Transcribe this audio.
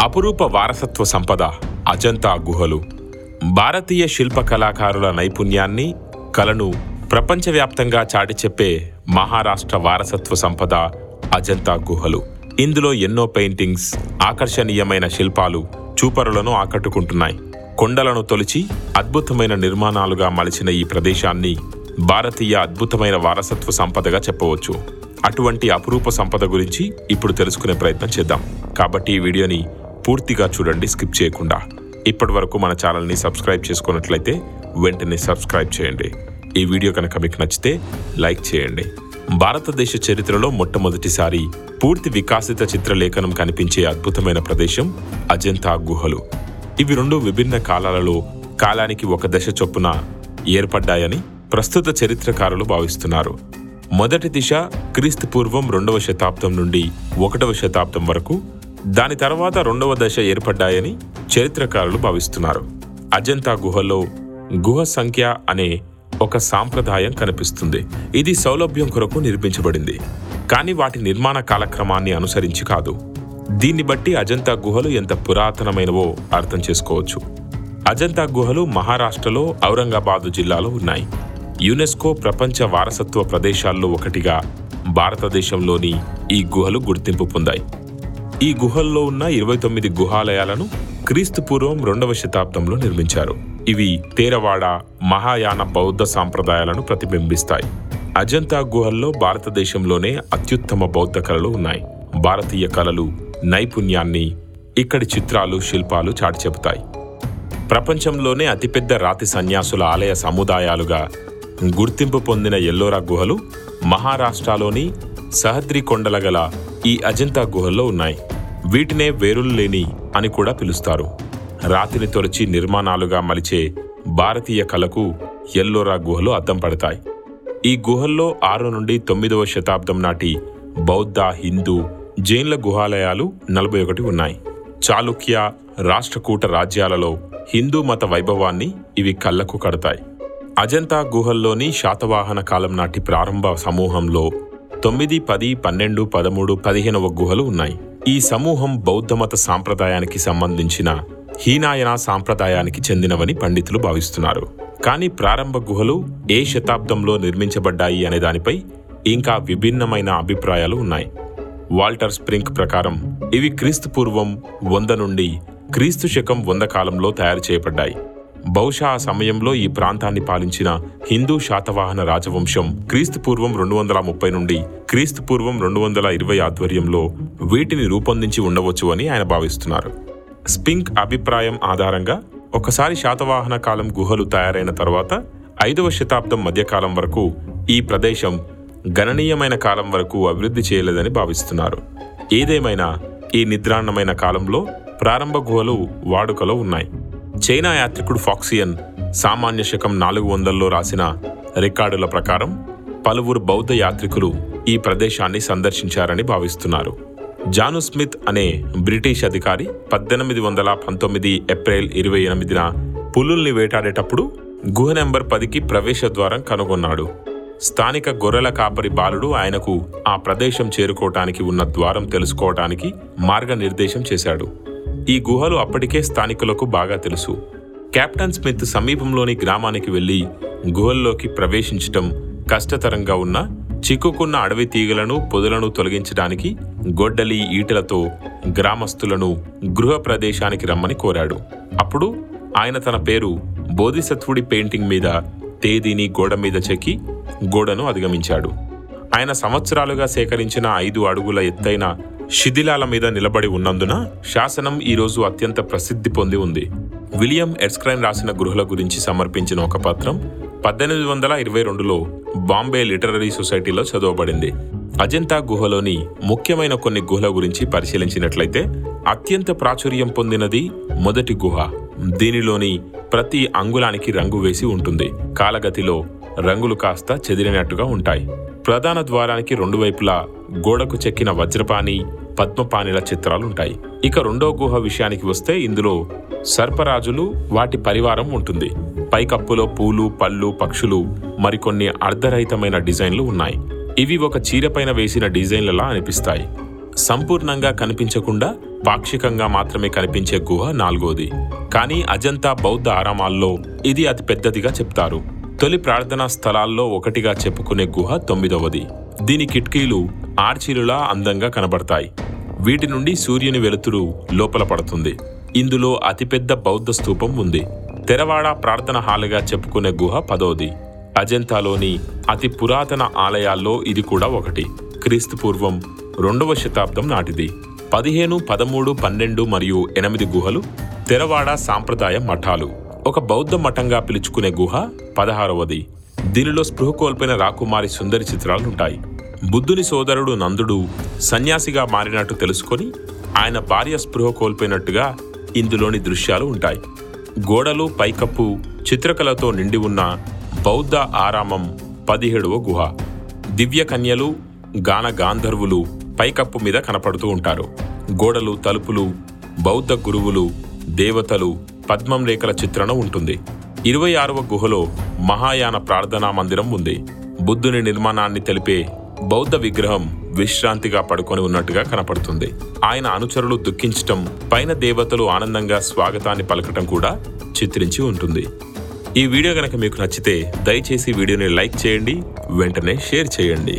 అపురూప వారసత్వ సంపద అజంతా గుహలు. భారతీయ శిల్ప కళాకారుల నైపుణ్యాన్ని కళను ప్రపంచవ్యాప్తంగా చాటి చెప్పే మహారాష్ట్ర వారసత్వ సంపద అజంతా గుహలు. ఇందులో ఎన్నో పెయింటింగ్స్ ఆకర్షణీయమైన శిల్పాలు చూపరులను ఆకట్టుకుంటున్నాయి. కొండలను తొలిచి అద్భుతమైన నిర్మాణాలుగా మలిచిన ఈ ప్రదేశాన్ని భారతీయ అద్భుతమైన వారసత్వ సంపదగా చెప్పవచ్చు. అటువంటి అపురూప సంపద గురించి ఇప్పుడు తెలుసుకునే ప్రయత్నం చేద్దాం. కాబట్టి ఈ వీడియోని పూర్తిగా చూడండి స్కిప్ చేయకుండా. ఇప్పటి వరకు మన ఛానల్ని సబ్స్క్రైబ్ చేసుకున్నట్లయితే వెంటనే సబ్స్క్రైబ్ చేయండి. ఈ వీడియో కనుక మీకు నచ్చితే లైక్ చేయండి. భారతదేశ చరిత్రలో మొట్టమొదటిసారి పూర్తి వికాసిత చిత్రలేఖనం కనిపించే అద్భుతమైన ప్రదేశం అజంతా గుహలు. ఇవి రెండు విభిన్న కాలాలలో కాలానికి ఒక దశ చొప్పున ఏర్పడ్డాయని ప్రస్తుత చరిత్రకారులు భావిస్తున్నారు. మొదటి దిశ క్రీస్తు పూర్వం రెండవ శతాబ్దం నుండి ఒకటవ శతాబ్దం వరకు దాని తర్వాత రెండవ దశ ఏర్పడ్డాయని చరిత్రకారులు భావిస్తున్నారు. అజంతా గుహలో గుహ సంఖ్య అనే ఒక సాంప్రదాయం కనిపిస్తుంది. ఇది సౌలభ్యం కొరకు నిర్మించబడింది. కానీ వాటి నిర్మాణ కాలక్రమాన్ని అనుసరించి కాదు. దీన్ని బట్టి అజంతా గుహలు ఎంత పురాతనమైనవో అర్థం చేసుకోవచ్చు. అజంతా గుహలు మహారాష్ట్రలో ఔరంగాబాదు జిల్లాలో ఉన్నాయి. యునెస్కో ప్రపంచ వారసత్వ ప్రదేశాల్లో ఒకటిగా భారతదేశంలోని ఈ గుహలు గుర్తింపు పొందాయి. ఈ గుహల్లో ఉన్న ఇరవై తొమ్మిది గుహాలయాలను క్రీస్తు పూర్వం రెండవ శతాబ్దంలో నిర్మించారు. ఇవి తేరవాడ మహాయాన బౌద్ధ సాంప్రదాయాలను ప్రతిబింబిస్తాయి. అజంతా గుహల్లో భారతదేశంలోనే అత్యుత్తమ బౌద్ధ కళలు ఉన్నాయి. భారతీయ కళలు నైపుణ్యాన్ని ఇక్కడి చిత్రాలు శిల్పాలు చాటి చెబుతాయి ప్రపంచంలోనే అతిపెద్ద రాతి సన్యాసుల ఆలయ సముదాయాలుగా గుర్తింపు పొందిన ఎల్లోరా గుహలు మహారాష్ట్రలోని సహద్రి కొండల గల ఈ అజంతా గుహల్లో ఉన్నాయి. వీటినే వేరులు లేని అని కూడా పిలుస్తారు. రాతిని తొలచి నిర్మాణాలుగా మలిచే భారతీయ కళకు ఎల్లోరా గుహలు అద్దం పడతాయి. ఈ గుహల్లో ఆరు నుండి తొమ్మిదవ శతాబ్దం నాటి బౌద్ధ హిందూ జైన్ల గుహాలయాలు నలభై ఒకటి ఉన్నాయి. చాళుక్య రాష్ట్రకూట రాజ్యాలలో హిందూ మత వైభవాన్ని ఇవి కళ్ళకు కడతాయి. అజంతా గుహల్లోని శాతవాహన కాలం నాటి ప్రారంభ సమూహంలో తొమ్మిది పది పన్నెండు పదమూడు పదిహేనవ గుహలు ఉన్నాయి. ఈ సమూహం బౌద్ధమత సాంప్రదాయానికి సంబంధించిన హీనాయన సాంప్రదాయానికి చెందినవని పండితులు భావిస్తున్నారు. కానీ ప్రారంభ గుహలు ఏ శతాబ్దంలో నిర్మించబడ్డాయి అనే దానిపై ఇంకా విభిన్నమైన అభిప్రాయాలు ఉన్నాయి. వాల్టర్ స్ప్రింక్ ప్రకారం ఇవి క్రీస్తు పూర్వం వంద నుండి క్రీస్తు శకం వంద కాలంలో తయారు చేయబడ్డాయి. బహుశా ఆ సమయంలో ఈ ప్రాంతాన్ని పాలించిన హిందూ శాతవాహన రాజవంశం క్రీస్తు పూర్వం రెండు వందల ముప్పై నుండి క్రీస్తు పూర్వం రెండు వందల ఇరవై ఆధ్వర్యంలో వీటిని రూపొందించి ఉండవచ్చు అని ఆయన భావిస్తున్నారు. స్పింక్ అభిప్రాయం ఆధారంగా ఒకసారి శాతవాహన కాలం గుహలు తయారైన తర్వాత ఐదవ శతాబ్దం మధ్యకాలం వరకు ఈ ప్రదేశం గణనీయమైన కాలం వరకు అభివృద్ధి చేయలేదని భావిస్తున్నారు. ఏదేమైనా ఈ నిద్రాన్నమైన కాలంలో ప్రారంభ గుహలు వాడుకలో ఉన్నాయి. చైనా యాత్రికుడు ఫాక్సియన్ సామాన్య శకం నాలుగు వందల్లో రాసిన రికార్డుల ప్రకారం పలువురు బౌద్ధ యాత్రికులు ఈ ప్రదేశాన్ని సందర్శించారని భావిస్తున్నారు. జాను స్మిత్ అనే బ్రిటిష్ అధికారి పద్దెనిమిది వందల పంతొమ్మిది ఏప్రిల్ ఇరవై ఎనిమిదిన పులుల్ని వేటాడేటప్పుడు గుహ నెంబర్ పదికి ప్రవేశ ద్వారం కనుగొన్నాడు. స్థానిక గొర్రెల కాపరి బాలుడు ఆయనకు ఆ ప్రదేశం చేరుకోవటానికి ఉన్న ద్వారం తెలుసుకోవటానికి మార్గనిర్దేశం చేశాడు. ఈ గుహలు అప్పటికే స్థానికులకు బాగా తెలుసు. కెప్టెన్ స్మిత్ సమీపంలోని గ్రామానికి వెళ్ళి గుహల్లోకి ప్రవేశించటం కష్టతరంగా ఉన్న చిక్కుకున్న అడవి తీగలను పొదలను తొలగించడానికి గొడ్డలి ఈటలతో గ్రామస్తులను గృహ ప్రదేశానికి రమ్మని కోరాడు. అప్పుడు ఆయన తన పేరు బోధిసత్వుడి పెయింటింగ్ మీద తేదీని గోడ మీద చెక్కి గోడను అధిగమించాడు. ఆయన సంవత్సరాలుగా సేకరించిన ఐదు అడుగుల ఎత్తైన శిథిలాల మీద నిలబడి ఉన్నందున శాసనం ఈ రోజు అత్యంత ప్రసిద్ధి పొంది ఉంది. విలియం ఎర్స్క్రైన్ రాసిన గృహల గురించి సమర్పించిన ఒక పత్రం పద్దెనిమిది వందల ఇరవై రెండులో బాంబే లిటరరీ సొసైటీలో చదవబడింది. అజంతా గుహలోని ముఖ్యమైన కొన్ని గుహల గురించి పరిశీలించినట్లయితే అత్యంత ప్రాచుర్యం పొందినది మొదటి గుహ. దీనిలోని ప్రతి అంగుళానికి రంగు వేసి ఉంటుంది. కాలగతిలో రంగులు కాస్త చెదిరినట్టుగా ఉంటాయి. ప్రధాన ద్వారానికి రెండు వైపులా గోడకు చెక్కిన వజ్రపాణి పద్మపాణిల చిత్రాలుంటాయి. ఇక రెండో గుహ విషయానికి వస్తే ఇందులో సర్పరాజులు వాటి పరివారం ఉంటుంది. పైకప్పులో పూలు పళ్ళు పక్షులు మరికొన్ని అర్ధరహితమైన డిజైన్లు ఉన్నాయి. ఇవి ఒక చీరపైన వేసిన డిజైన్లలా అనిపిస్తాయి. సంపూర్ణంగా కనిపించకుండా పాక్షికంగా మాత్రమే కనిపించే గుహ నాలుగోది. కానీ అజంతా బౌద్ధ ఆరామాల్లో ఇది అతి పెద్దదిగా చెప్తారు. తొలి ప్రార్థనా స్థలాల్లో ఒకటిగా చెప్పుకునే గుహ తొమ్మిదవది. దీని కిటికీలు ఆర్చీలులా అందంగా కనబడతాయి. వీటి నుండి సూర్యుని వెలుతురు లోపల పడుతుంది. ఇందులో అతిపెద్ద బౌద్ధ స్థూపం ఉంది. తెరవాడ ప్రార్థన హాలుగా చెప్పుకునే గుహ పదోది. అజంతాలోని అతి పురాతన ఆలయాల్లో ఇది కూడా ఒకటి. క్రీస్తు పూర్వం రెండవ శతాబ్దం నాటిది. పదిహేను పదమూడు పన్నెండు మరియు ఎనిమిది గుహలు తెరవాడ సాంప్రదాయ మఠాలు. ఒక బౌద్ధ మఠంగా పిలుచుకునే గుహ పదహారవది. దీనిలో స్పృహ కోల్పోయిన రాకుమారి సుందరి చిత్రాలుంటాయి. బుద్ధుని సోదరుడు నందుడు సన్యాసిగా మారినట్టు తెలుసుకొని ఆయన భార్య స్పృహ కోల్పోయినట్టుగా ఇందులోని దృశ్యాలు ఉంటాయి. గోడలు పైకప్పు చిత్రకళతో నిండి ఉన్న బౌద్ధ ఆరామం పదిహేడవ గుహ. దివ్య కన్యలు గాన గాంధర్వులు పైకప్పు మీద కనపడుతూ ఉంటారు. గోడలు తలుపులు బౌద్ధ గురువులు దేవతలు పద్మం రేఖల చిత్రణ ఉంటుంది. ఇరవై ఆరవ గుహలో మహాయాన ప్రార్థనా మందిరం ఉంది. బుద్ధుని నిర్మాణాన్ని తెలిపే బౌద్ధ విగ్రహం విశ్రాంతిగా పడుకొని ఉన్నట్టుగా కనపడుతుంది. ఆయన అనుచరులు దుఃఖించటం పైన దేవతలు ఆనందంగా స్వాగతాన్ని పలకటం కూడా చిత్రించి ఉంటుంది. ఈ వీడియో గనక మీకు నచ్చితే దయచేసి వీడియోని లైక్ చేయండి వెంటనే షేర్ చేయండి.